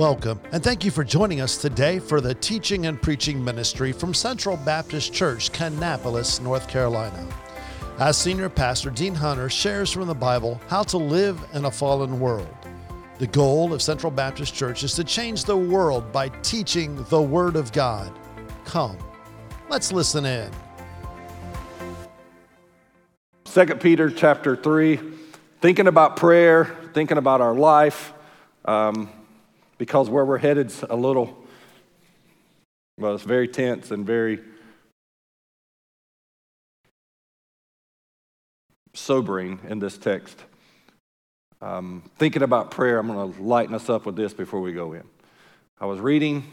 Welcome, and thank you for joining us today for the teaching and preaching ministry from Central Baptist Church, Kannapolis, North Carolina. As Senior Pastor Dean Hunter shares from the Bible how to live in a fallen world. The goal of Central Baptist Church is to change the world by teaching the Word of God. Come, let's listen in. 2 Peter chapter 3, thinking about prayer, thinking about our life. Um, because where we're headed's a little, well, it's very tense and very sobering in this text. Um, thinking about prayer, I'm going to lighten us up with this before we go in. I was reading,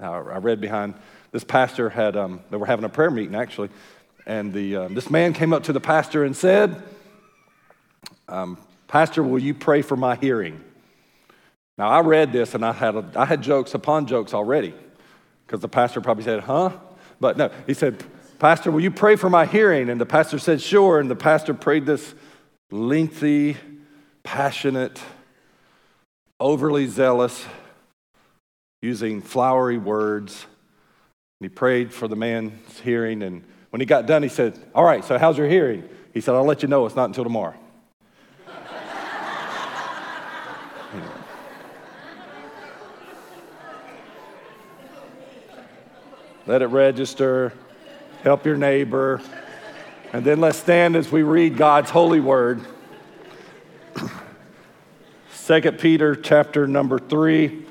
I read behind, this pastor had, um, they were having a prayer meeting actually, and the, uh, this man came up to the pastor and said, um, Pastor, will you pray for my hearing? Now, I read this and I had, a, I had jokes upon jokes already because the pastor probably said, huh? But no, he said, Pastor, will you pray for my hearing? And the pastor said, sure. And the pastor prayed this lengthy, passionate, overly zealous, using flowery words. And he prayed for the man's hearing. And when he got done, he said, All right, so how's your hearing? He said, I'll let you know it's not until tomorrow. Let it register. Help your neighbor. And then let's stand as we read God's holy word. 2 Peter chapter number 3.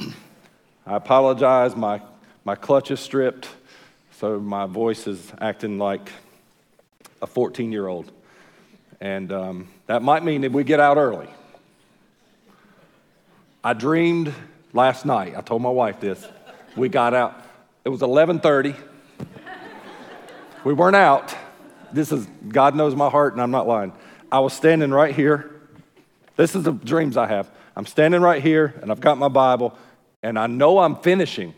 I apologize, my, my clutch is stripped, so my voice is acting like a 14 year old. And um, that might mean that we get out early. I dreamed last night, I told my wife this. We got out. It was 11:30. we weren't out. This is God knows my heart, and I'm not lying. I was standing right here. This is the dreams I have. I'm standing right here, and I've got my Bible, and I know I'm finishing.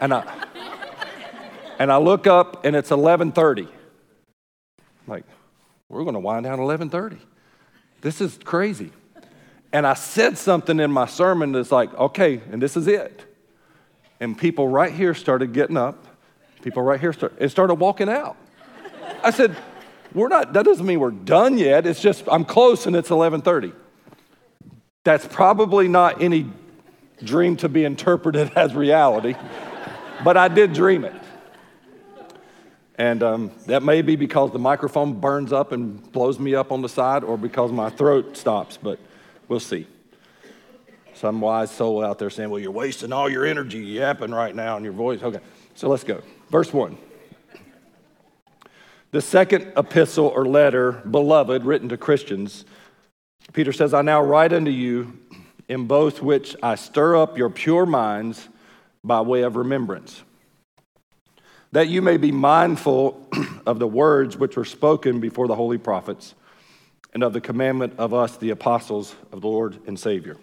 And I and I look up, and it's 11:30. Like, we're going to wind down 11:30. This is crazy. And I said something in my sermon that's like, okay, and this is it. And people right here started getting up. People right here start, and started walking out. I said, we're not, that doesn't mean we're done yet. It's just, I'm close and it's 1130. That's probably not any dream to be interpreted as reality, but I did dream it. And um, that may be because the microphone burns up and blows me up on the side or because my throat stops, but we'll see. Some wise soul out there saying, well, you're wasting all your energy yapping right now in your voice. Okay, so let's go. Verse 1. The second epistle or letter, beloved, written to Christians, Peter says, I now write unto you in both which I stir up your pure minds by way of remembrance, that you may be mindful of the words which were spoken before the holy prophets and of the commandment of us, the apostles of the Lord and Savior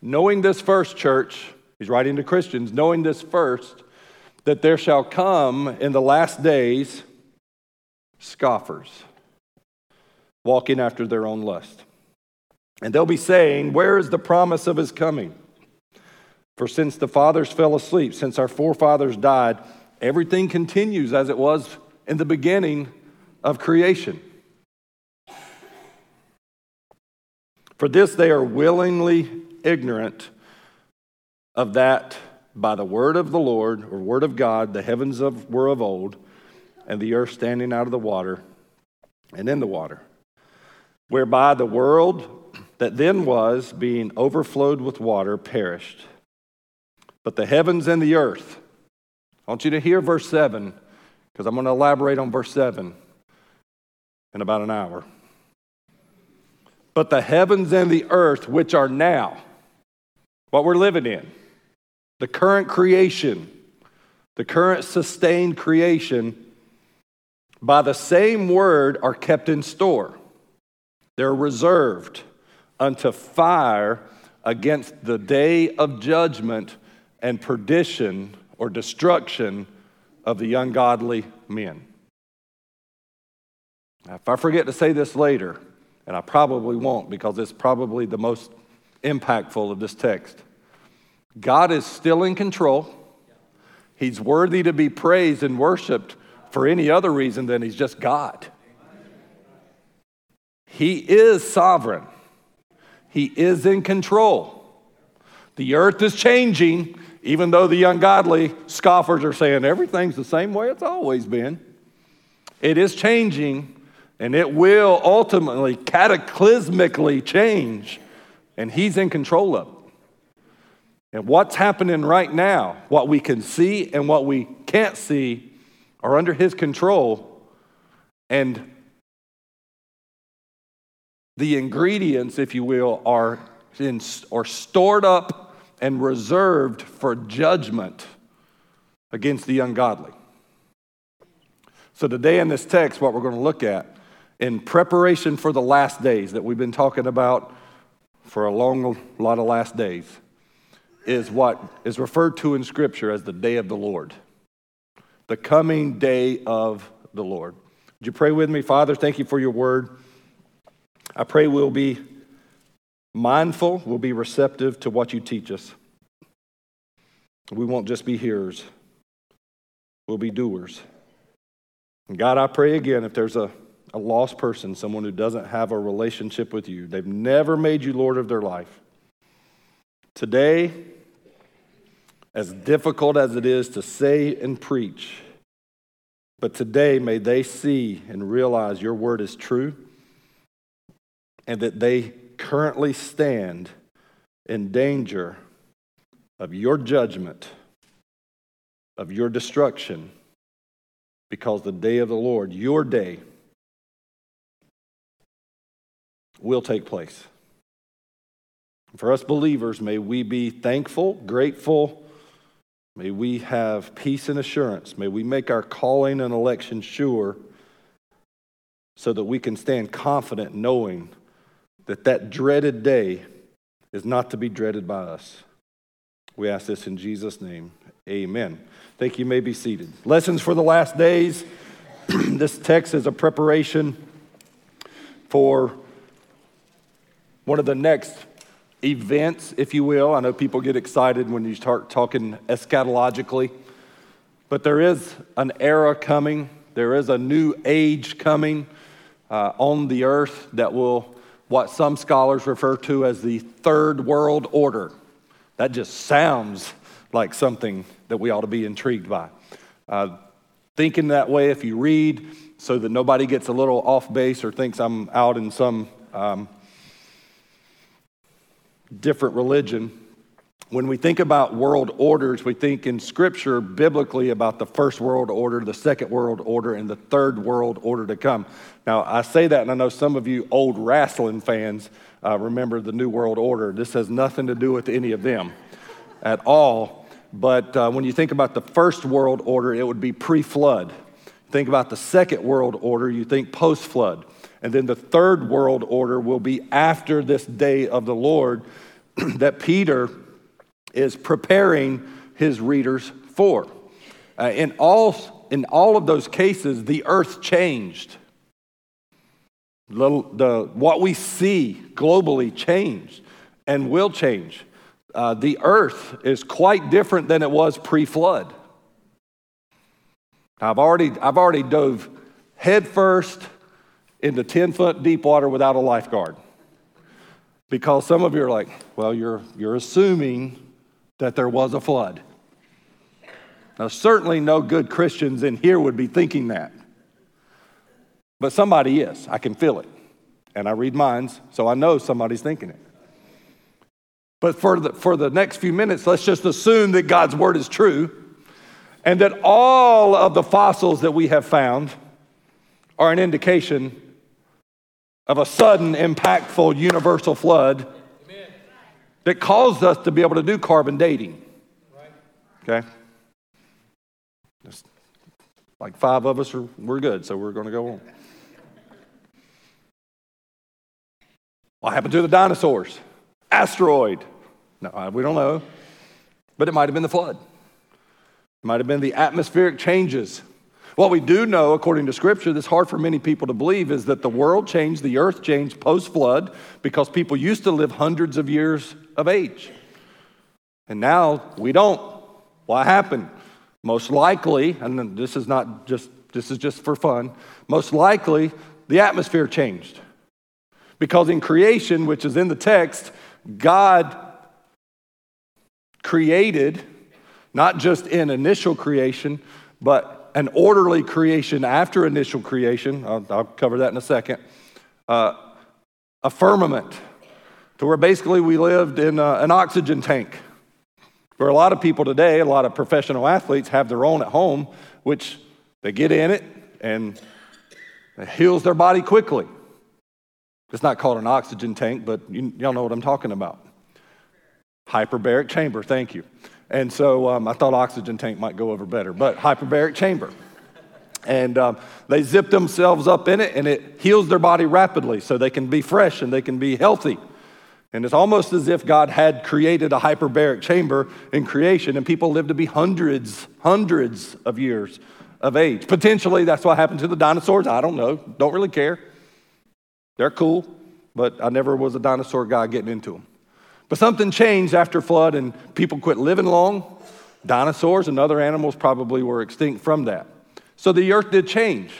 Knowing this first, church, he's writing to Christians, knowing this first, that there shall come in the last days scoffers, walking after their own lust. And they'll be saying, Where is the promise of his coming? For since the fathers fell asleep, since our forefathers died, everything continues as it was in the beginning of creation. For this they are willingly ignorant of that by the word of the Lord or word of God, the heavens of, were of old, and the earth standing out of the water and in the water, whereby the world that then was, being overflowed with water, perished. But the heavens and the earth, I want you to hear verse 7, because I'm going to elaborate on verse 7 in about an hour. But the heavens and the earth, which are now, what we're living in, the current creation, the current sustained creation, by the same word are kept in store. They're reserved unto fire against the day of judgment and perdition or destruction of the ungodly men. Now, if I forget to say this later, and I probably won't because it's probably the most impactful of this text. God is still in control. He's worthy to be praised and worshiped for any other reason than he's just God. He is sovereign, He is in control. The earth is changing, even though the ungodly scoffers are saying everything's the same way it's always been. It is changing, and it will ultimately, cataclysmically change, and He's in control of it. And what's happening right now, what we can see and what we can't see, are under His control. And the ingredients, if you will, are, in, are stored up and reserved for judgment against the ungodly. So, today in this text, what we're going to look at in preparation for the last days that we've been talking about for a long lot of last days is what is referred to in Scripture as the day of the Lord, the coming day of the Lord. Would you pray with me? Father, thank you for your word. I pray we'll be mindful, we'll be receptive to what you teach us. We won't just be hearers, we'll be doers. And God, I pray again if there's a, a lost person, someone who doesn't have a relationship with you, they've never made you Lord of their life. Today, as difficult as it is to say and preach, but today may they see and realize your word is true and that they currently stand in danger of your judgment, of your destruction, because the day of the Lord, your day, will take place. For us believers, may we be thankful, grateful, May we have peace and assurance. May we make our calling and election sure so that we can stand confident knowing that that dreaded day is not to be dreaded by us. We ask this in Jesus' name. Amen. Thank you. you may be seated. Lessons for the last days. this text is a preparation for one of the next events, if you will. I know people get excited when you start talking eschatologically, but there is an era coming, there is a new age coming uh, on the earth that will, what some scholars refer to as the third world order. That just sounds like something that we ought to be intrigued by. Uh, thinking that way, if you read, so that nobody gets a little off base or thinks I'm out in some um, different religion. When we think about world orders, we think in Scripture, biblically, about the first world order, the second world order, and the third world order to come. Now, I say that, and I know some of you old wrestling fans uh, remember the New World Order. This has nothing to do with any of them at all. But uh, when you think about the first world order, it would be pre flood. Think about the second world order, you think post flood. And then the third world order will be after this day of the Lord that Peter is preparing his readers for. Uh, in, all, in all of those cases, the earth changed. The, the, what we see globally changed and will change. Uh, the earth is quite different than it was pre flood. I've already, I've already dove headfirst into 10 foot deep water without a lifeguard. Because some of you are like, well, you're, you're assuming that there was a flood. Now, certainly no good Christians in here would be thinking that. But somebody is. I can feel it. And I read minds, so I know somebody's thinking it. But for the, for the next few minutes, let's just assume that God's word is true and that all of the fossils that we have found are an indication of a sudden, impactful universal flood Amen. that caused us to be able to do carbon dating. Right. Okay? Just like five of us are we're good, so we're going to go on. What happened to the dinosaurs? Asteroid. No, uh, we don't know. But it might have been the flood. It might have been the atmospheric changes. What we do know, according to Scripture, that's hard for many people to believe is that the world changed, the earth changed post flood because people used to live hundreds of years of age. And now we don't. What happened? Most likely, and this is not just this is just for fun, most likely the atmosphere changed. Because in creation, which is in the text, God created, not just in initial creation, but an orderly creation after initial creation. I'll, I'll cover that in a second. Uh, a firmament, to where basically we lived in uh, an oxygen tank. For a lot of people today, a lot of professional athletes have their own at home, which they get in it and it heals their body quickly. It's not called an oxygen tank, but you, all know what I'm talking about. Hyperbaric chamber, thank you. And so um, I thought oxygen tank might go over better, but hyperbaric chamber. And um, they zip themselves up in it, and it heals their body rapidly so they can be fresh and they can be healthy. And it's almost as if God had created a hyperbaric chamber in creation, and people live to be hundreds, hundreds of years of age. Potentially, that's what happened to the dinosaurs. I don't know. Don't really care. They're cool, but I never was a dinosaur guy getting into them. But something changed after flood, and people quit living long. Dinosaurs and other animals probably were extinct from that. So the earth did change.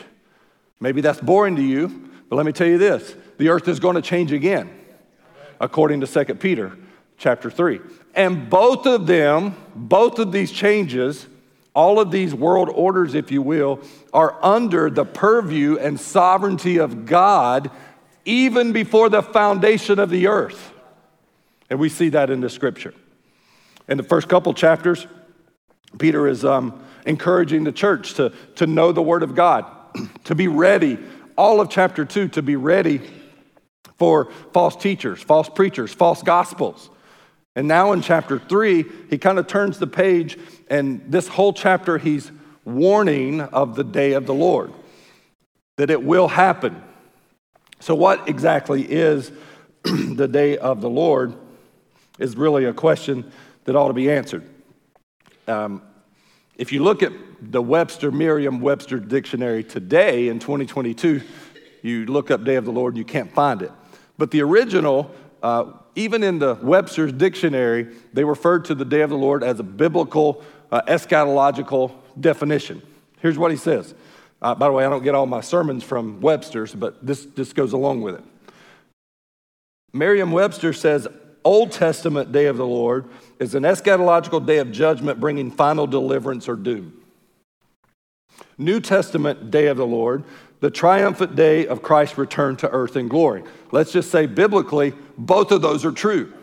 Maybe that's boring to you, but let me tell you this the earth is going to change again, according to 2 Peter chapter 3. And both of them, both of these changes, all of these world orders, if you will, are under the purview and sovereignty of God even before the foundation of the earth. And we see that in the scripture. In the first couple chapters, Peter is um, encouraging the church to, to know the Word of God, to be ready, all of chapter two, to be ready for false teachers, false preachers, false gospels. And now in chapter three, he kind of turns the page, and this whole chapter, he's warning of the day of the Lord, that it will happen. So, what exactly is the day of the Lord is really a question that ought to be answered. Um, if you look at the Webster Merriam Webster dictionary today in 2022, you look up Day of the Lord and you can't find it. But the original uh, even in the Webster's dictionary, they referred to the day of the Lord as a biblical, uh, eschatological definition. Here's what he says. Uh, by the way, I don't get all my sermons from Webster's, but this, this goes along with it. Merriam Webster says, Old Testament day of the Lord is an eschatological day of judgment bringing final deliverance or doom. New Testament day of the Lord the triumphant day of Christ's return to earth in glory. Let's just say biblically, both of those are true.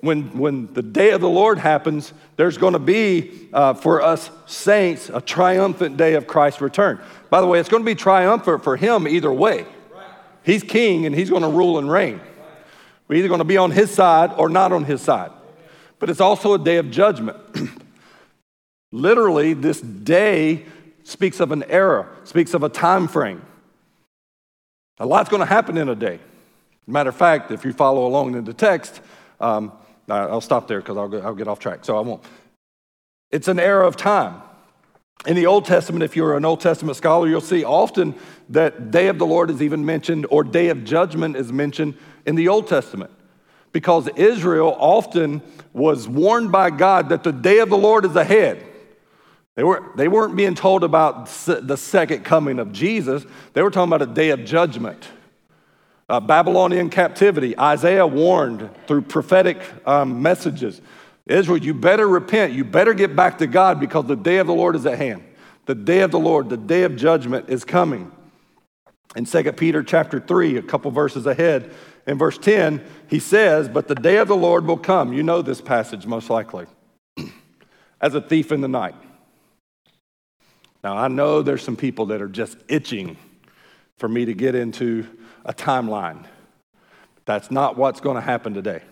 When, when the day of the Lord happens, there's going to be uh, for us saints a triumphant day of Christ's return. By the way, it's going to be triumphant for him either way. He's king and he's going to rule and reign. We're either going to be on his side or not on his side. But it's also a day of judgment. Literally, this day speaks of an era, speaks of a time frame. A lot's going to happen in a day. Matter of fact, if you follow along in the text, um, I'll stop there because I'll, I'll get off track, so I won't. It's an era of time. In the Old Testament, if you're an Old Testament scholar, you'll see often that day of the Lord is even mentioned or day of judgment is mentioned in the Old Testament because Israel often was warned by God that the day of the Lord is ahead. They, were, they weren't being told about the second coming of Jesus, they were talking about a day of judgment. Uh, Babylonian captivity, Isaiah warned through prophetic um, messages Israel, you better repent. You better get back to God because the day of the Lord is at hand. The day of the Lord, the day of judgment is coming. In 2 Peter chapter 3, a couple verses ahead, in verse 10, he says, But the day of the Lord will come. You know this passage most likely. As a thief in the night. Now, I know there's some people that are just itching for me to get into a timeline. That's not what's going to happen today.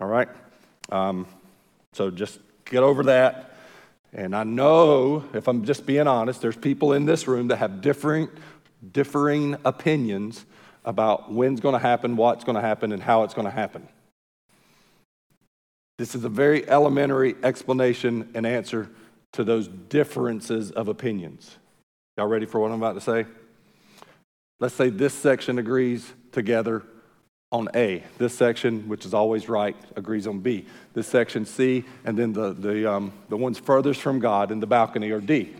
All right? Um, so just get over that. And I know, if I'm just being honest, there's people in this room that have differing, differing opinions about when's going to happen, what's going to happen, and how it's going to happen. This is a very elementary explanation and answer to those differences of opinions. Y'all ready for what I'm about to say? Let's say this section agrees together on A. This section, which is always right, agrees on B. This section C, and then the, the, um, the ones furthest from God in the balcony are D.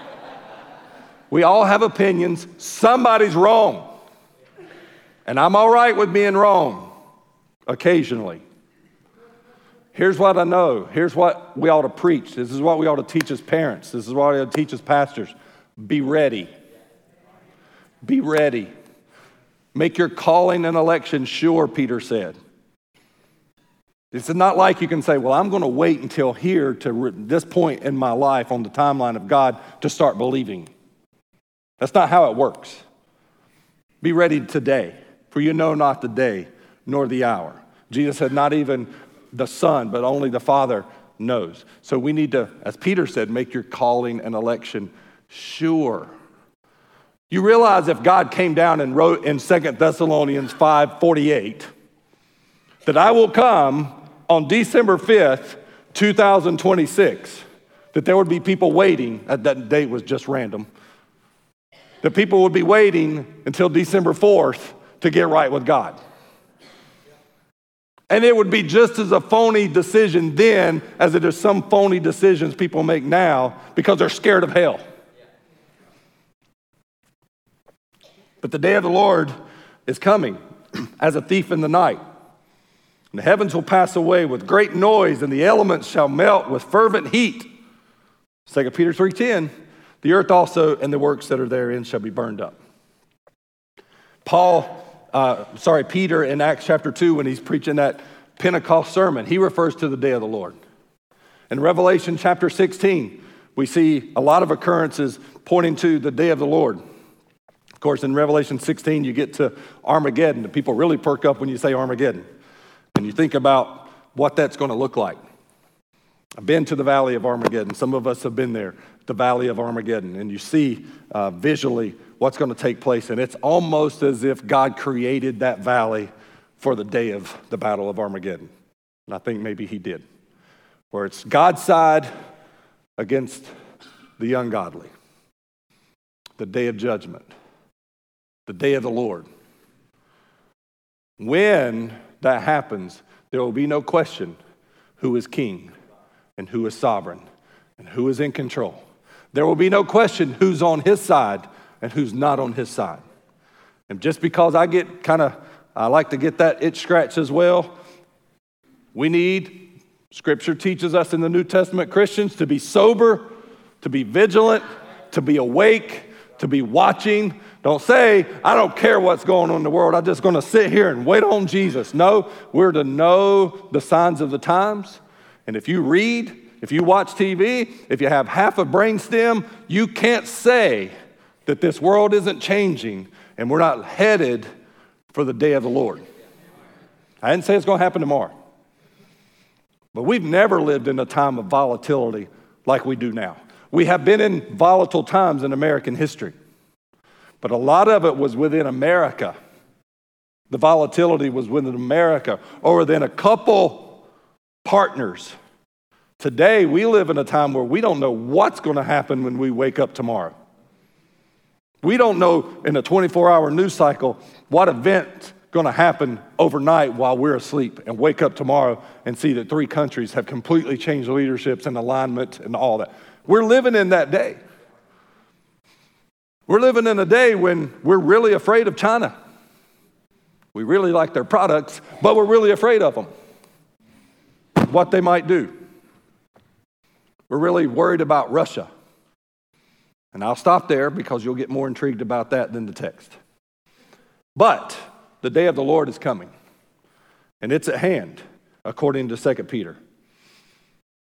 we all have opinions. Somebody's wrong. And I'm all right with being wrong occasionally. Here's what I know. Here's what we ought to preach. This is what we ought to teach as parents. This is what we ought to teach as pastors. Be ready. Be ready. Make your calling and election sure, Peter said. It's not like you can say, Well, I'm going to wait until here to this point in my life on the timeline of God to start believing. That's not how it works. Be ready today, for you know not the day nor the hour. Jesus said, Not even the Son, but only the Father knows. So we need to, as Peter said, make your calling and election sure. You realize if God came down and wrote in 2 Thessalonians 5:48 that I will come on December 5th, 2026, that there would be people waiting, that date was just random, that people would be waiting until December 4th to get right with God. And it would be just as a phony decision then as it is some phony decisions people make now because they're scared of hell. But the day of the Lord is coming as a thief in the night. And the heavens will pass away with great noise, and the elements shall melt with fervent heat. 2 Peter 3:10, the earth also and the works that are therein shall be burned up. Paul, uh, sorry, Peter in Acts chapter 2, when he's preaching that Pentecost sermon, he refers to the day of the Lord. In Revelation chapter 16, we see a lot of occurrences pointing to the day of the Lord Of course, in Revelation 16, you get to Armageddon. The people really perk up when you say Armageddon. And you think about what that's going to look like. I've been to the Valley of Armageddon. Some of us have been there, the Valley of Armageddon, and you see uh, visually what's going to take place. And it's almost as if God created that valley for the day of the Battle of Armageddon. And I think maybe He did, where it's God's side against the ungodly, the day of judgment the day of the Lord. When that happens, there will be no question who is king and who is sovereign and who is in control. There will be no question who's on his side and who's not on his side. And just because I get kind of, I like to get that itch scratch as well, we need, Scripture teaches us in the New Testament Christians to be sober, to be vigilant, to be awake, to be watching, don't say, I don't care what's going on in the world. I'm just going to sit here and wait on Jesus. No, we're to know the signs of the times. And if you read, if you watch TV, if you have half a brainstem, you can't say that this world isn't changing and we're not headed for the day of the Lord. I didn't say it's going to happen tomorrow. But we've never lived in a time of volatility like we do now. We have been in volatile times in American history. But a lot of it was within America. The volatility was within America or within a couple partners. Today, we live in a time where we don't know what's going to happen when we wake up tomorrow. We don't know in a 24 hour news cycle what event going to happen overnight while we're asleep and wake up tomorrow and see that three countries have completely changed leaderships and alignment and all that. We're living in that day. We're living in a day when we're really afraid of China. We really like their products, but we're really afraid of them, what they might do. We're really worried about Russia. And I'll stop there because you'll get more intrigued about that than the text. But the day of the Lord is coming, and it's at hand, according to 2 Peter.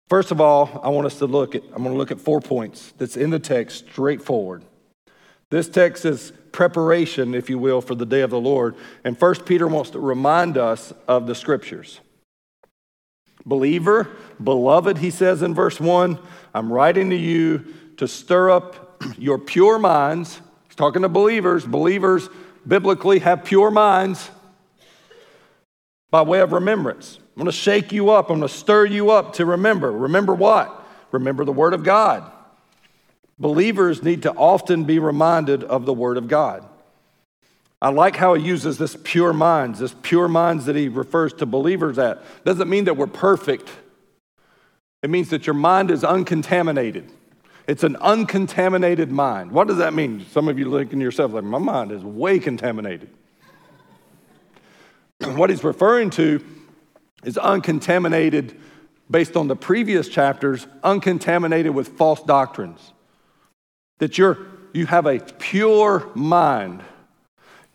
First of all, I want us to look at, I'm going to look at four points that's in the text, straightforward. This text is preparation, if you will, for the day of the Lord. And First Peter wants to remind us of the scriptures. Believer, beloved, he says in verse 1, I'm writing to you to stir up your pure minds. He's talking to believers. Believers biblically have pure minds by way of remembrance. I'm going to shake you up. I'm going to stir you up to remember. Remember what? remember the Word of God. Believers need to often be reminded of the Word of God. I like how he uses this pure minds, this pure minds that he refers to believers at. Doesn't mean that we're perfect. It means that your mind is uncontaminated. It's an uncontaminated mind. What does that mean? Some of you looking yourself like, my mind is way contaminated. what he's referring to is uncontaminated based on the previous chapters, uncontaminated with false doctrines. That you're, you have a pure mind.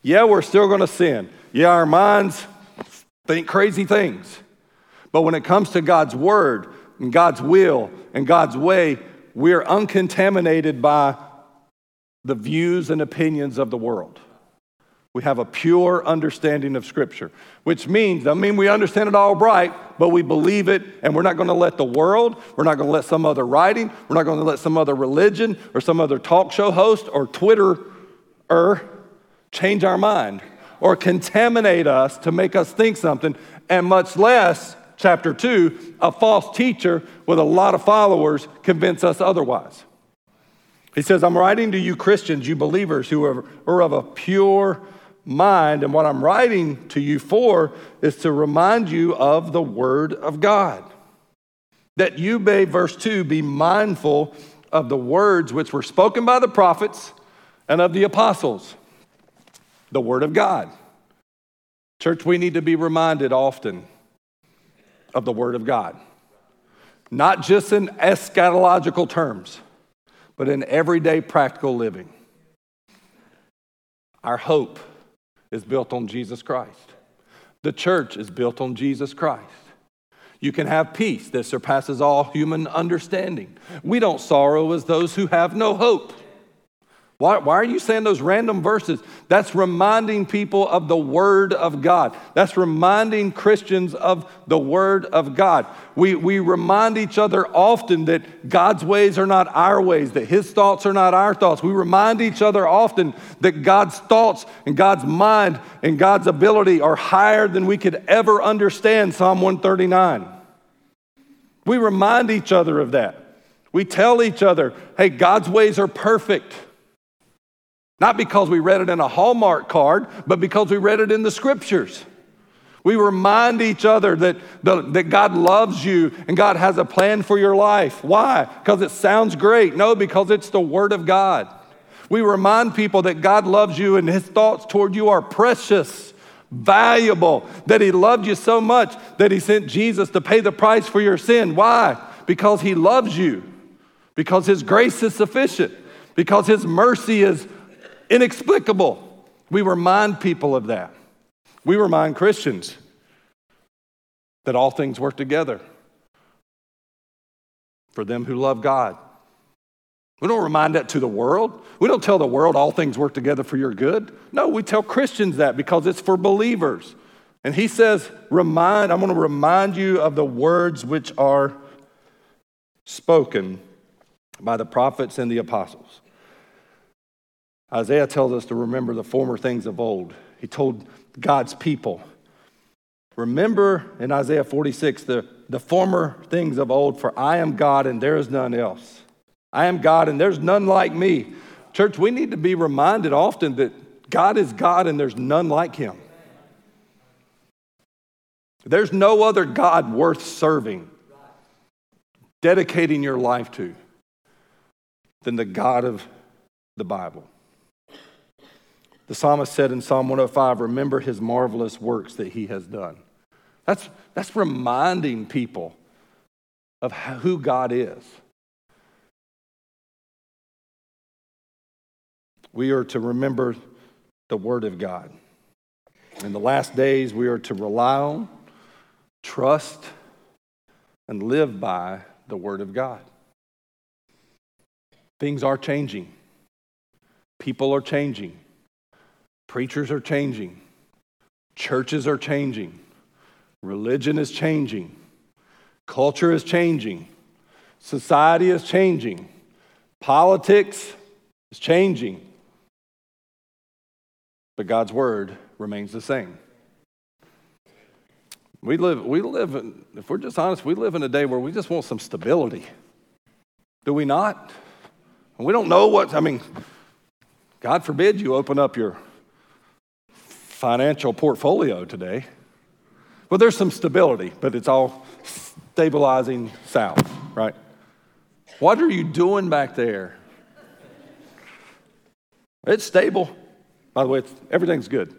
Yeah, we're still going to sin. Yeah, our minds think crazy things. But when it comes to God's word and God's will and God's way, we're uncontaminated by the views and opinions of the world. We have a pure understanding of Scripture, which means, I mean, we understand it all right, but we believe it, and we're not going to let the world, we're not going to let some other writing, we're not going to let some other religion or some other talk show host or Twitter er change our mind or contaminate us to make us think something, and much less, chapter 2, a false teacher with a lot of followers convince us otherwise. He says, I'm writing to you Christians, you believers who are, are of a pure mind. And what I'm writing to you for is to remind you of the Word of God. That you may, verse 2, be mindful of the words which were spoken by the prophets and of the apostles. The Word of God. Church, we need to be reminded often of the Word of God. Not just in eschatological terms, but in everyday practical living. Our hope is built on Jesus Christ. The church is built on Jesus Christ. You can have peace that surpasses all human understanding. We don't sorrow as those who have no hope. Why, why, are you saying those random verses? That's reminding people of the Word of God. That's reminding Christians of the Word of God. We, we remind each other often that God's ways are not our ways, that His thoughts are not our thoughts. We remind each other often that God's thoughts and God's mind and God's ability are higher than we could ever understand, Psalm 139. We remind each other of that. We tell each other, hey, God's ways are perfect. Not because we read it in a Hallmark card, but because we read it in the scriptures. We remind each other that, that God loves you and God has a plan for your life. Why? Because it sounds great. No, because it's the Word of God. We remind people that God loves you and His thoughts toward you are precious, valuable, that He loved you so much that He sent Jesus to pay the price for your sin. Why? Because He loves you, because His grace is sufficient, because His mercy is inexplicable. We remind people of that. We remind Christians that all things work together for them who love God. We don't remind that to the world. We don't tell the world all things work together for your good. No, we tell Christians that because it's for believers. And he says, remind, I'm going to remind you of the words which are spoken by the prophets and the apostles. Isaiah tells us to remember the former things of old. He told God's people, Remember in Isaiah 46 the, the former things of old, for I am God and there is none else. I am God and there's none like me. Church, we need to be reminded often that God is God and there's none like him. There's no other God worth serving, dedicating your life to, than the God of the Bible. The psalmist said in Psalm 105, Remember his marvelous works that he has done. That's, that's reminding people of who God is. We are to remember the Word of God. In the last days, we are to rely on, trust, and live by the Word of God. Things are changing, people are changing. Preachers are changing, churches are changing, religion is changing, culture is changing, society is changing, politics is changing. But God's word remains the same. We live, we live in, if we're just honest, we live in a day where we just want some stability. Do we not? We don't know what, I mean, God forbid you open up your financial portfolio today. Well, there's some stability, but it's all stabilizing south, right? What are you doing back there? It's stable. By the way, everything's good.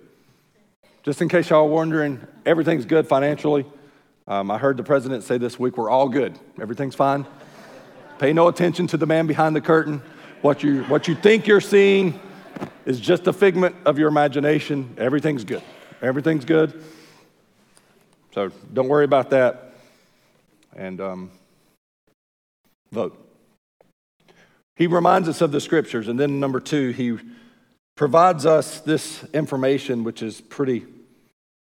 Just in case y'all are wondering, everything's good financially. Um, I heard the president say this week, we're all good. Everything's fine. Pay no attention to the man behind the curtain. What you, what you think you're seeing is just a figment of your imagination. Everything's good. Everything's good. So don't worry about that. And um, vote. He reminds us of the scriptures. And then, number two, he provides us this information, which is pretty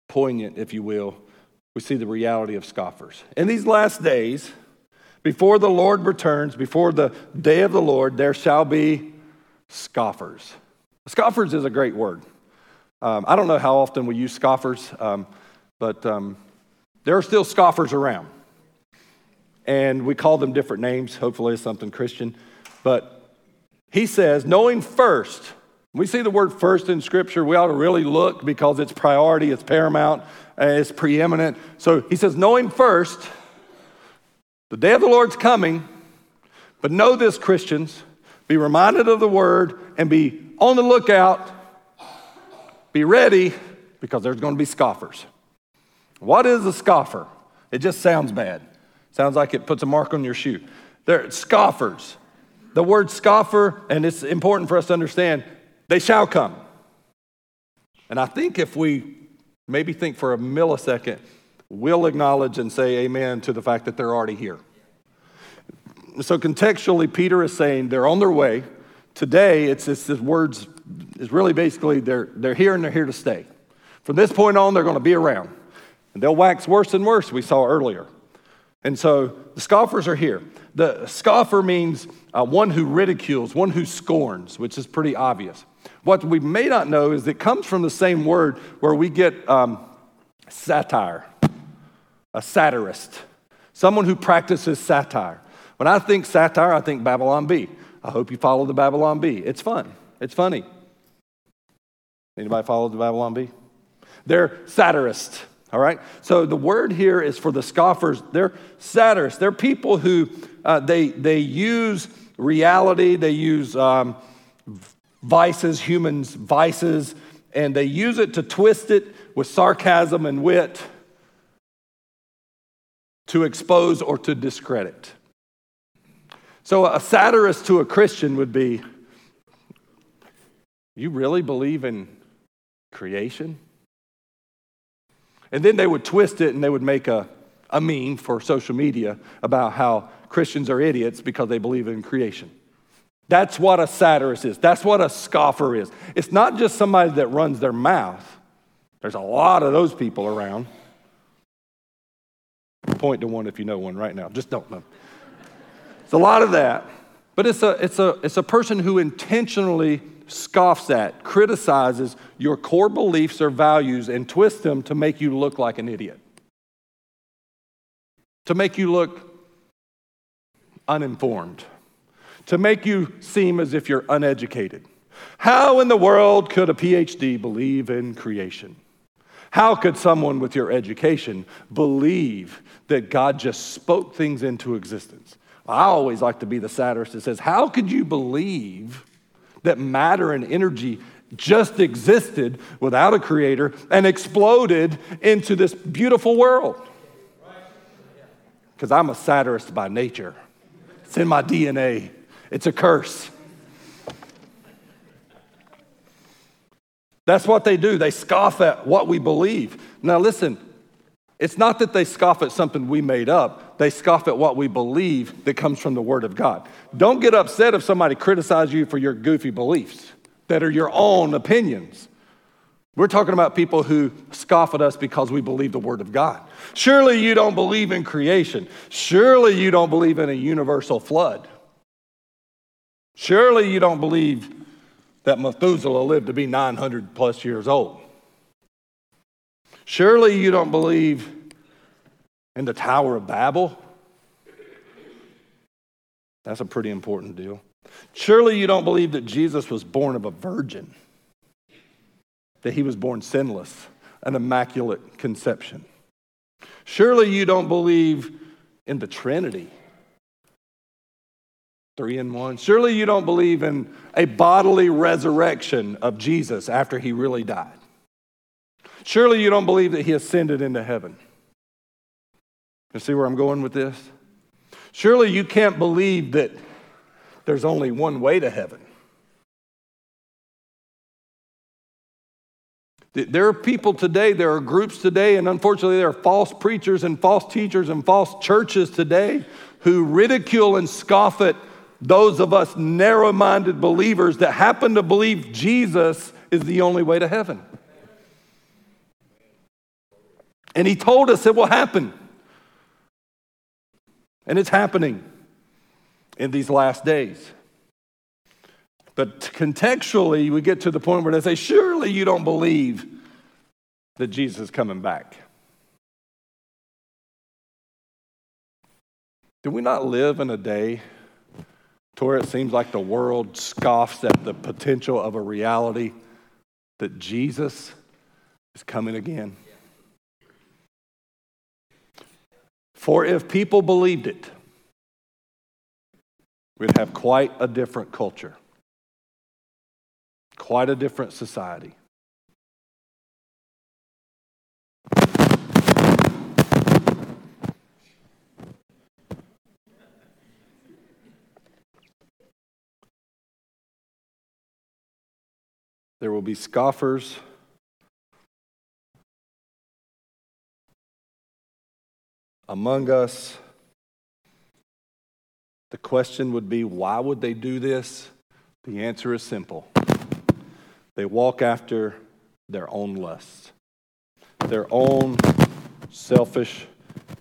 poignant, if you will. We see the reality of scoffers. In these last days, before the Lord returns, before the day of the Lord, there shall be scoffers. Scoffers is a great word. Um, I don't know how often we use scoffers, um, but um, there are still scoffers around. And we call them different names. Hopefully, it's something Christian. But he says, knowing first, we see the word first in Scripture, we ought to really look because it's priority, it's paramount, it's preeminent. So he says, knowing first, the day of the Lord's coming, but know this, Christians, be reminded of the word and be on the lookout, be ready, because there's going to be scoffers. What is a scoffer? It just sounds bad. Sounds like it puts a mark on your shoe. They're scoffers. The word scoffer, and it's important for us to understand, they shall come. And I think if we maybe think for a millisecond, we'll acknowledge and say amen to the fact that they're already here. So contextually, Peter is saying they're on their way. Today, it's, it's this words is really basically they're, they're here and they're here to stay. From this point on, they're going to be around. And they'll wax worse and worse, we saw earlier. And so the scoffers are here. The scoffer means uh, one who ridicules, one who scorns, which is pretty obvious. What we may not know is it comes from the same word where we get um, satire, a satirist, someone who practices satire. When I think satire, I think Babylon Bee. I hope you follow the Babylon Bee. It's fun. It's funny. Anybody follow the Babylon Bee? They're satirists. All right? So the word here is for the scoffers. They're satirists. They're people who uh, they, they use reality, they use um, vices, humans' vices, and they use it to twist it with sarcasm and wit to expose or to discredit. So a satirist to a Christian would be You really believe in creation? And then they would twist it and they would make a, a meme for social media about how Christians are idiots because they believe in creation. That's what a satirist is. That's what a scoffer is. It's not just somebody that runs their mouth. There's a lot of those people around. Point to one if you know one right now. Just don't know. It's a lot of that. But it's a, it's a, it's a person who intentionally scoffs at, criticizes your core beliefs or values, and twists them to make you look like an idiot, to make you look uninformed, to make you seem as if you're uneducated. How in the world could a PhD believe in creation? How could someone with your education believe that God just spoke things into existence? I always like to be the satirist that says, How could you believe that matter and energy just existed without a creator and exploded into this beautiful world. Because I'm a satirist by nature, it's in my DNA, it's a curse. That's what they do. They scoff at what we believe. Now, listen, it's not that they scoff at something we made up, they scoff at what we believe that comes from the Word of God. Don't get upset if somebody criticizes you for your goofy beliefs that are your own opinions. We're talking about people who scoff at us because we believe the Word of God. Surely you don't believe in creation. Surely you don't believe in a universal flood. Surely you don't believe that Methuselah lived to be 900 plus years old. Surely you don't believe in the Tower of Babel? That's a pretty important deal. Surely you don't believe that Jesus was born of a virgin, that he was born sinless, an immaculate conception. Surely you don't believe in the Trinity, three in one. Surely you don't believe in a bodily resurrection of Jesus after he really died. Surely you don't believe that he ascended into heaven. You see where I'm going with this? Surely you can't believe that there's only one way to heaven. There are people today, there are groups today, and unfortunately, there are false preachers and false teachers and false churches today who ridicule and scoff at those of us narrow minded believers that happen to believe Jesus is the only way to heaven. And he told us it will happen. And it's happening in these last days. But contextually, we get to the point where they say, Surely you don't believe that Jesus is coming back. Do we not live in a day to where it seems like the world scoffs at the potential of a reality that Jesus is coming again? For if people believed it, we'd have quite a different culture, quite a different society. There will be scoffers among us. The question would be why would they do this? The answer is simple they walk after their own lusts, their own selfish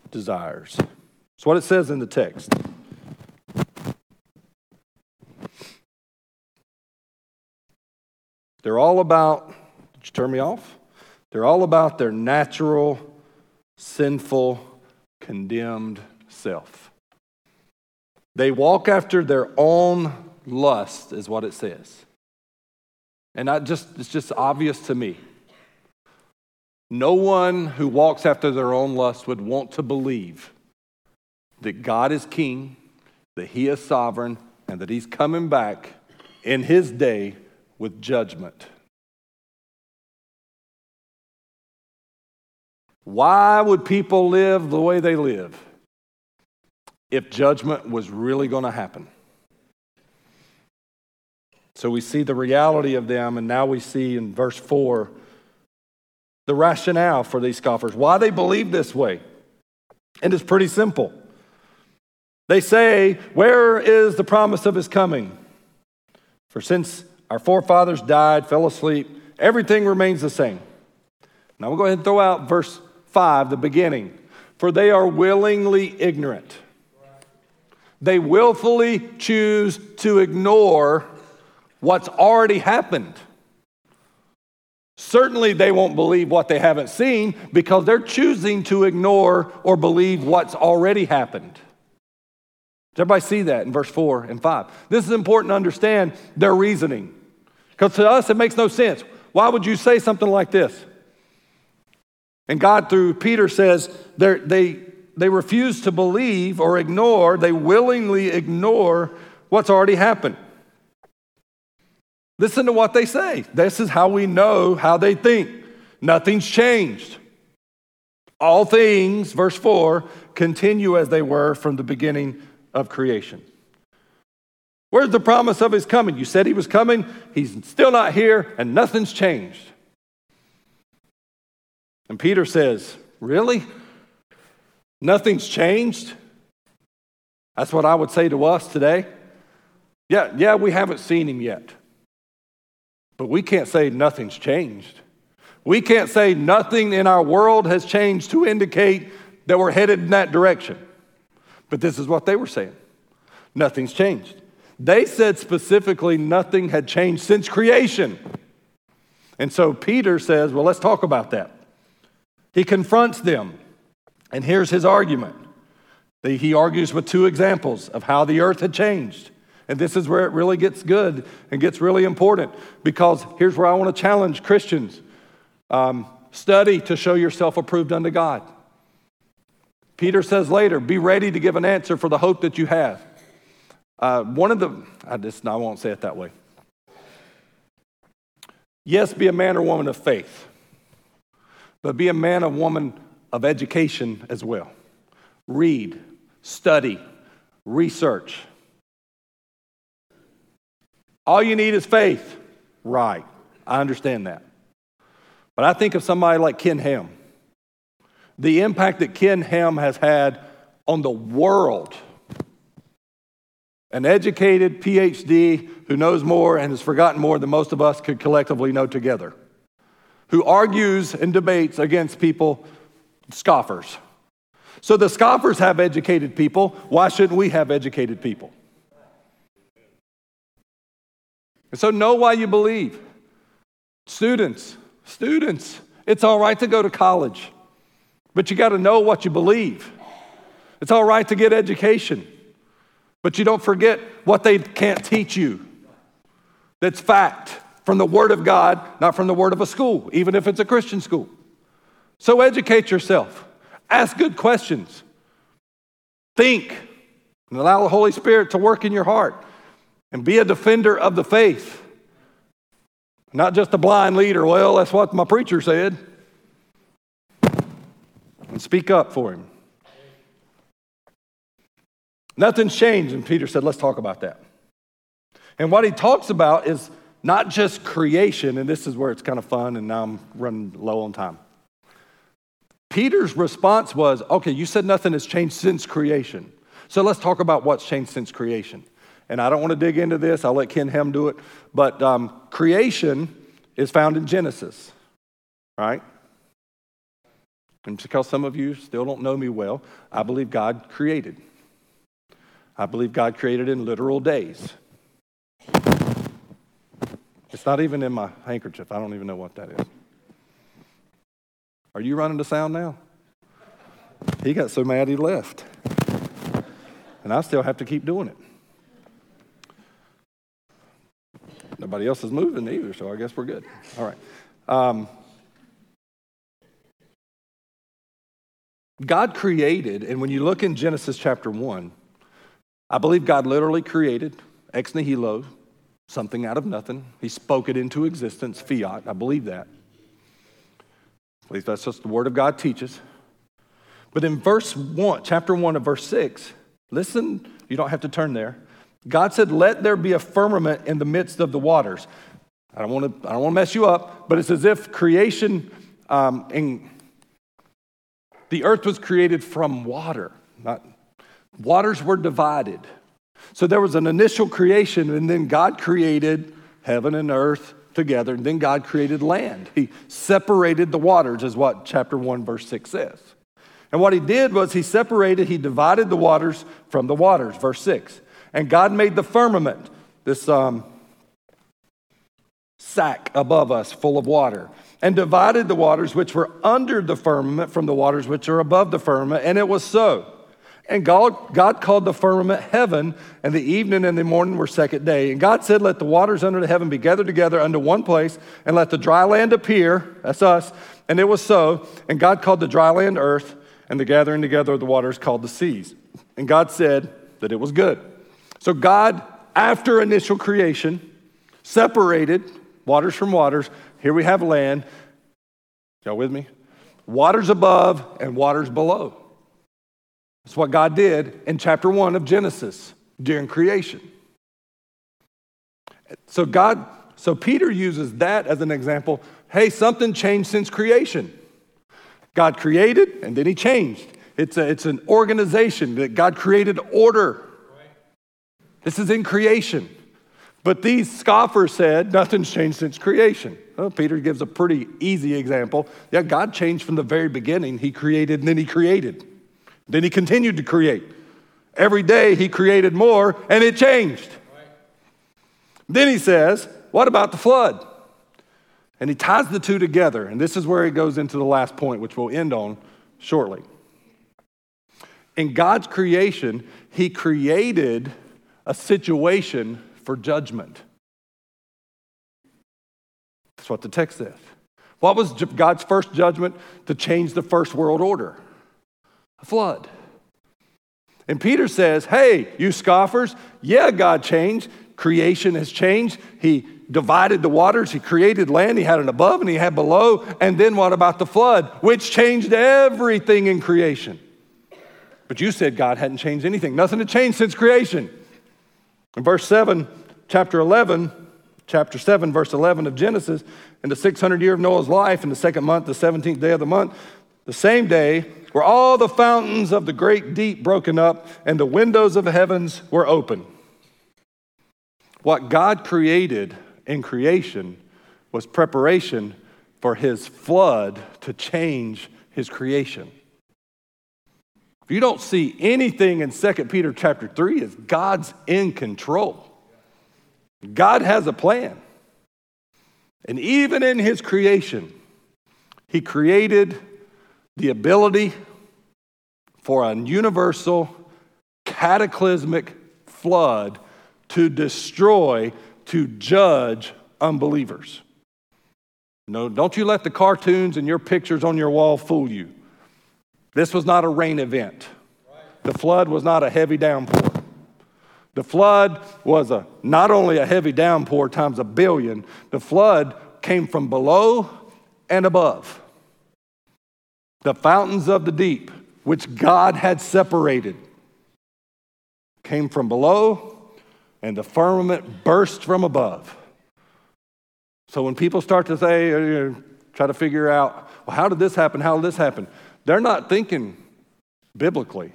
desires. That's what it says in the text. They're all about, did you turn me off? They're all about their natural, sinful condemned self. They walk after their own lust, is what it says. And I just, it's just obvious to me. No one who walks after their own lust would want to believe that God is king, that he is sovereign, and that he's coming back in his day with judgment. Why would people live the way they live if judgment was really going to happen? So we see the reality of them, and now we see in verse 4 the rationale for these scoffers, why they believe this way. And it's pretty simple. They say, Where is the promise of his coming? For since our forefathers died, fell asleep, everything remains the same. Now we'll go ahead and throw out verse 5, the beginning. For they are willingly ignorant. They willfully choose to ignore what's already happened. Certainly, they won't believe what they haven't seen because they're choosing to ignore or believe what's already happened. Does everybody see that in verse 4 and 5? This is important to understand their reasoning because to us it makes no sense. Why would you say something like this? And God, through Peter, says they, they refuse to believe or ignore, they willingly ignore what's already happened. Listen to what they say. This is how we know how they think. Nothing's changed. All things, verse 4, continue as they were from the beginning of creation. Where's the promise of his coming? You said he was coming, he's still not here, and nothing's changed. And Peter says, Really? Nothing's changed? That's what I would say to us today. Yeah, yeah, we haven't seen him yet. But we can't say nothing's changed. We can't say nothing in our world has changed to indicate that we're headed in that direction. But this is what they were saying nothing's changed. They said specifically nothing had changed since creation. And so Peter says, well, let's talk about that. He confronts them, and here's his argument He argues with two examples of how the earth had changed. And this is where it really gets good and gets really important because here's where I want to challenge Christians um, study to show yourself approved unto God. Peter says later, be ready to give an answer for the hope that you have. Uh, one of the, I just, I won't say it that way. Yes, be a man or woman of faith, but be a man or woman of education as well. Read, study, research. All you need is faith. Right. I understand that. But I think of somebody like Ken Ham. The impact that Ken Ham has had on the world. An educated PhD who knows more and has forgotten more than most of us could collectively know together, who argues and debates against people, scoffers. So the scoffers have educated people. Why shouldn't we have educated people? And so know why you believe. Students, students, it's all right to go to college, but you got to know what you believe. It's all right to get education, but you don't forget what they can't teach you. That's fact from the Word of God, not from the Word of a school, even if it's a Christian school. So educate yourself. Ask good questions. Think and allow the Holy Spirit to work in your heart and be a defender of the faith. Not just a blind leader. Well, that's what my preacher said. And speak up for him. Nothing's changed. And Peter said, let's talk about that. And what he talks about is not just creation, and this is where it's kind of fun, and now I'm running low on time. Peter's response was, okay, you said nothing has changed since creation. So let's talk about what's changed since creation. And I don't want to dig into this, I'll let Ken Ham do it. But um, creation is found in Genesis, right? And because some of you still don't know me well, I believe God created. I believe God created in literal days. It's not even in my handkerchief. I don't even know what that is. Are you running the sound now? He got so mad he left. And I still have to keep doing it. Nobody else is moving either, so I guess we're good. All right. Um, God created, and when you look in Genesis chapter 1, I believe God literally created ex nihilo, something out of nothing. He spoke it into existence, fiat. I believe that. At least that's just the word of God teaches. But in verse 1, chapter 1 of verse 6, listen, you don't have to turn there. God said, Let there be a firmament in the midst of the waters. I don't want to, I don't want to mess you up, but it's as if creation um, and the earth was created from water. Not, waters were divided. So there was an initial creation, and then God created heaven and earth together, and then God created land. He separated the waters, is what chapter 1, verse 6 says. And what he did was he separated, he divided the waters from the waters, verse 6. And God made the firmament, this um, sack above us full of water, and divided the waters which were under the firmament from the waters which are above the firmament. And it was so. And God, God called the firmament heaven, and the evening and the morning were second day. And God said, Let the waters under the heaven be gathered together unto one place, and let the dry land appear. That's us. And it was so. And God called the dry land earth, and the gathering together of the waters called the seas. And God said that it was good. So God, after initial creation, separated waters from waters. Here we have land. Y'all with me? Waters above and waters below. That's what God did in chapter 1 of Genesis during creation. So God, so Peter uses that as an example. Hey, something changed since creation. God created and then he changed. It's, a, it's an organization that God created order. This is in creation. But these scoffers said, nothing's changed since creation. Well, Peter gives a pretty easy example. Yeah, God changed from the very beginning. He created and then he created. Then he continued to create. Every day he created more and it changed. Then he says, What about the flood? And he ties the two together. And this is where he goes into the last point, which we'll end on shortly. In God's creation, He created a situation for judgment. That's what the text says. What was God's first judgment to change the first world order? A flood. And Peter says, Hey, you scoffers, yeah, God changed. Creation has changed. He divided the waters, He created land, He had an above and He had below. And then what about the flood, which changed everything in creation? But you said God hadn't changed anything. Nothing had changed since creation. In verse 7, chapter 11, chapter 7, verse 11 of Genesis, in the 600 year of Noah's life, in the second month, the 17th day of the month, the same day were all the fountains of the great deep broken up, and the windows of the heavens were open. What God created in creation was preparation for his flood to change his creation. If you don't see anything in 2 Peter chapter 3 is God's in control. God has a plan. And even in his creation, he created the ability for a universal cataclysmic flood to destroy, to judge unbelievers. No, don't you let the cartoons and your pictures on your wall fool you. This was not a rain event. The flood was not a heavy downpour. The flood was a, not only a heavy downpour times a billion, the flood came from below and above. The fountains of the deep, which God had separated, came from below, and the firmament burst from above. So when people start to say, uh, try to figure out, well, how did this happen? How did this happen? They're not thinking biblically,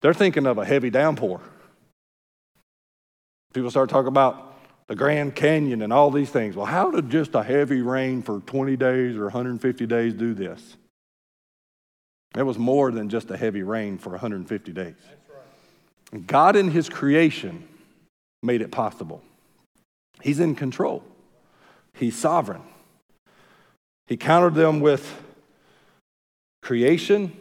they're thinking of a heavy downpour. People start talking about the Grand Canyon and all these things. Well, how did just a heavy rain for 20 days or 150 days do this? It was more than just a heavy rain for 150 days. Right. God in His creation made it possible. He's in control, He's sovereign. He countered them with creation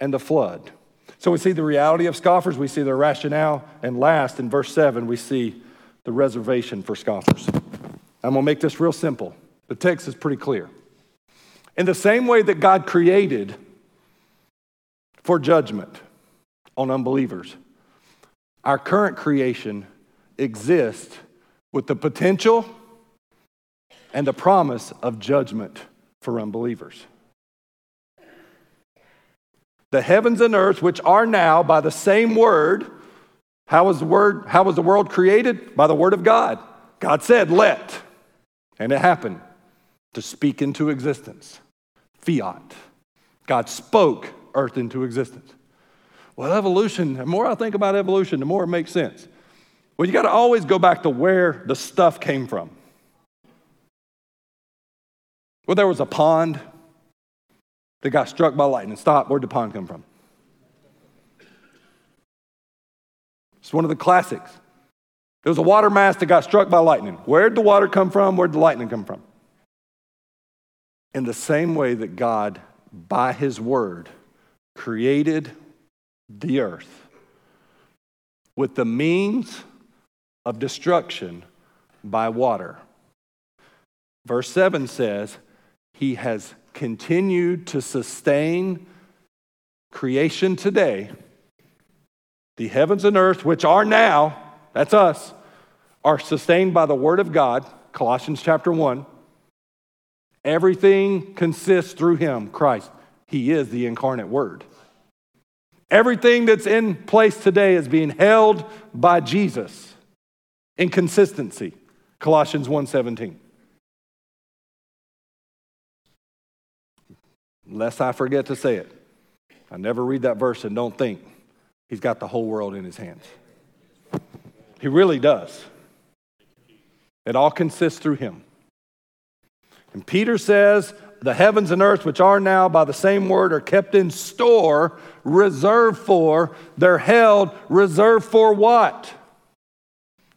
and the flood. So we see the reality of scoffers, we see their rationale, and last, in verse 7, we see the reservation for scoffers. I'm going to make this real simple. The text is pretty clear. In the same way that God created for judgment on unbelievers, our current creation exists with the potential and the promise of judgment for unbelievers. The heavens and earth, which are now by the same word, how was the word, how was the world created? By the word of God. God said, let, and it happened to speak into existence. Fiat. God spoke earth into existence. Well, evolution, the more I think about evolution, the more it makes sense. Well, you got to always go back to where the stuff came from. Well, there was a pond that got struck by lightning. Stop. Where'd the pond come from? It's one of the classics. There was a water mass that got struck by lightning. Where'd the water come from? Where'd the lightning come from? In the same way that God, by His word, created the earth with the means of destruction by water. Verse 7 says, He has continued to sustain creation today, the heavens and earth, which are now, that's us, are sustained by the Word of God, Colossians chapter 1. Everything consists through Him, Christ. He is the incarnate Word. Everything that's in place today is being held by Jesus in consistency. Colossians 1:17. Lest I forget to say it. I never read that verse and don't think he's got the whole world in his hands. He really does. It all consists through him. And Peter says, The heavens and earth, which are now by the same word, are kept in store, reserved for, they're held, reserved for what?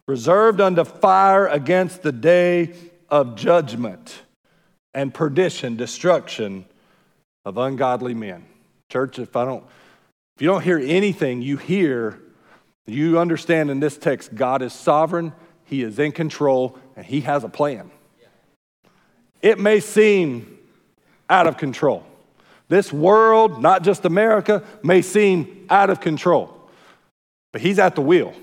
Reserved unto fire against the day of judgment and perdition, destruction of ungodly men. Church, if I don't If you don't hear anything, you hear, you understand in this text, God is sovereign, He is in control, and He has a plan. It may seem out of control. This world, not just America, may seem out of control, but He's at the wheel.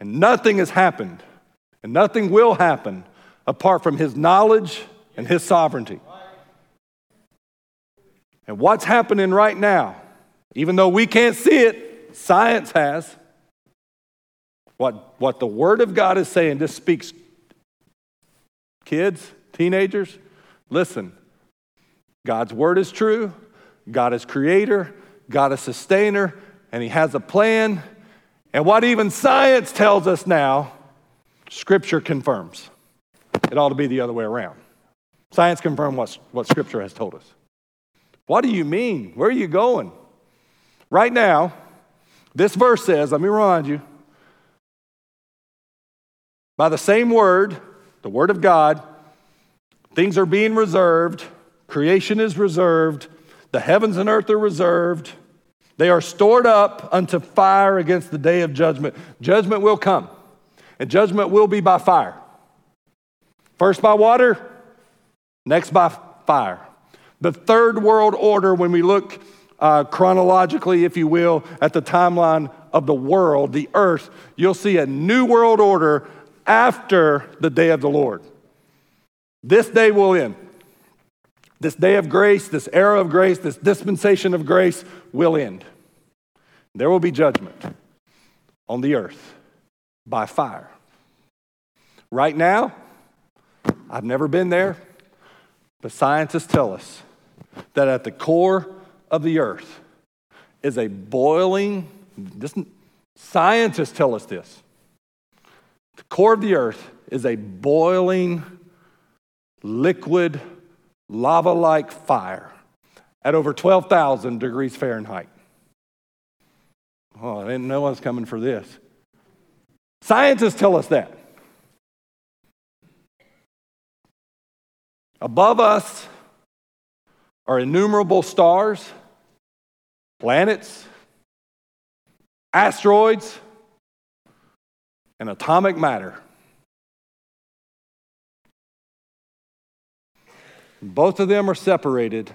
And nothing has happened, and nothing will happen apart from His knowledge and His sovereignty. And what's happening right now, even though we can't see it, science has. What, what the Word of God is saying, this speaks. Kids, teenagers, listen. God's Word is true. God is creator. God is sustainer. And He has a plan. And what even science tells us now, Scripture confirms. It ought to be the other way around. Science confirms what, what Scripture has told us. What do you mean? Where are you going? Right now, this verse says, let me remind you, by the same word, the word of God, things are being reserved, creation is reserved, the heavens and earth are reserved. They are stored up unto fire against the day of judgment. Judgment will come, and judgment will be by fire. First by water, next by fire. The third world order, when we look uh, chronologically, if you will, at the timeline of the world, the earth, you'll see a new world order after the day of the Lord. This day will end. This day of grace, this era of grace, this dispensation of grace will end. There will be judgment on the earth by fire. Right now, I've never been there, but scientists tell us that at the core of the earth is a boiling, this, scientists tell us this. The core of the earth is a boiling, liquid, lava like fire at over 12,000 degrees Fahrenheit. Oh, I didn't know I was coming for this. Scientists tell us that. Above us are innumerable stars, planets, asteroids, and atomic matter. Both of them are separated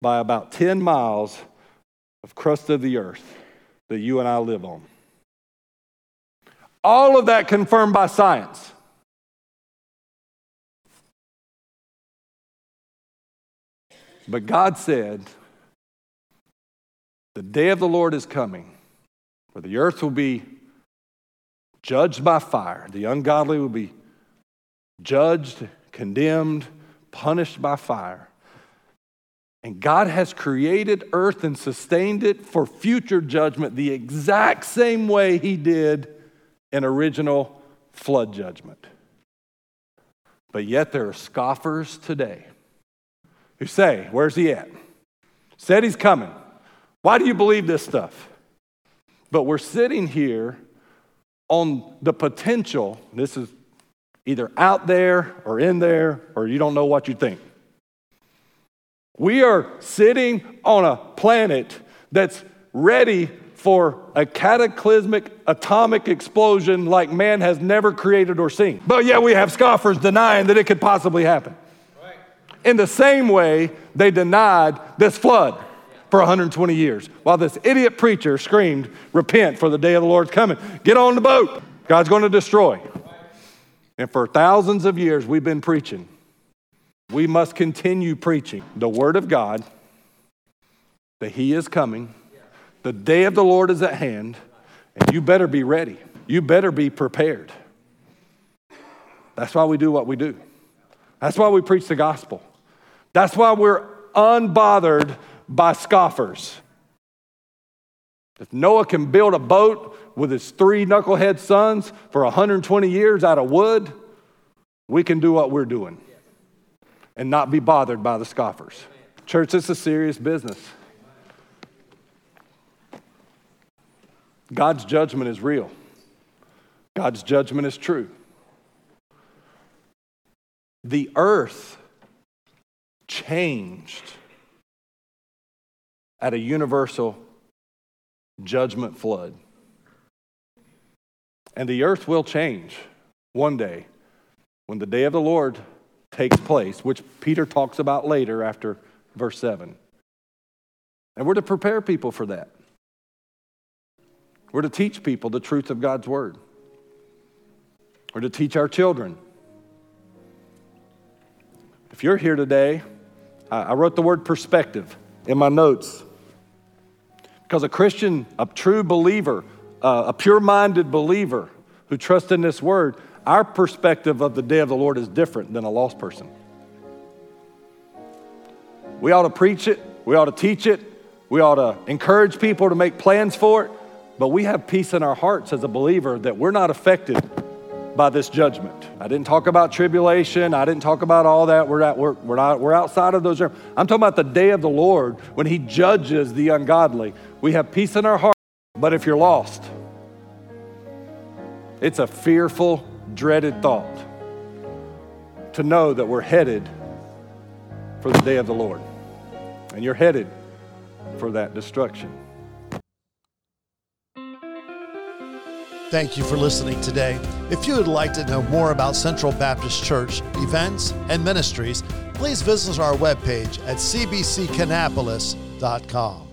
by about 10 miles of crust of the earth that you and I live on. All of that confirmed by science. But God said, The day of the Lord is coming, where the earth will be judged by fire, the ungodly will be judged, condemned, punished by fire. And God has created earth and sustained it for future judgment the exact same way He did in original flood judgment. But yet there are scoffers today who say, Where's he at? Said he's coming. Why do you believe this stuff? But we're sitting here on the potential. This is either out there or in there, or you don't know what you think. We are sitting on a planet that's ready for a cataclysmic atomic explosion like man has never created or seen. But yet we have scoffers denying that it could possibly happen. In the same way, they denied this flood for 120 years while this idiot preacher screamed, Repent, for the day of the Lord's coming. Get on the boat. God's going to destroy. And for thousands of years, we've been preaching. We must continue preaching the Word of God that He is coming. The day of the Lord is at hand, and you better be ready. You better be prepared. That's why we do what we do. That's why we preach the gospel. That's why we're unbothered by scoffers. If Noah can build a boat with his three knucklehead sons for 120 years out of wood, we can do what we're doing and not be bothered by the scoffers. Church, it's a serious business. God's judgment is real, God's judgment is true. The earth changed at a universal judgment flood. And the earth will change one day when the day of the Lord takes place, which Peter talks about later after verse 7. And we're to prepare people for that. We're to teach people the truth of God's word. We're to teach our children. If you're here today, I wrote the word perspective in my notes. Because a Christian, a true believer, uh, a pure minded believer who trusts in this word, our perspective of the day of the Lord is different than a lost person. We ought to preach it, we ought to teach it, we ought to encourage people to make plans for it, but we have peace in our hearts as a believer that we're not affected by this judgment. I didn't talk about tribulation. I didn't talk about all that. We're, at, we're, we're, not, we're outside of those. I'm talking about the day of the Lord when He judges the ungodly. We have peace in our heart. But if you're lost, it's a fearful, dreaded thought to know that we're headed for the day of the Lord. And you're headed for that destruction. Thank you for listening today. If you would like to know more about Central Baptist Church, events, and ministries, please visit our webpage at cbckannapolis.com.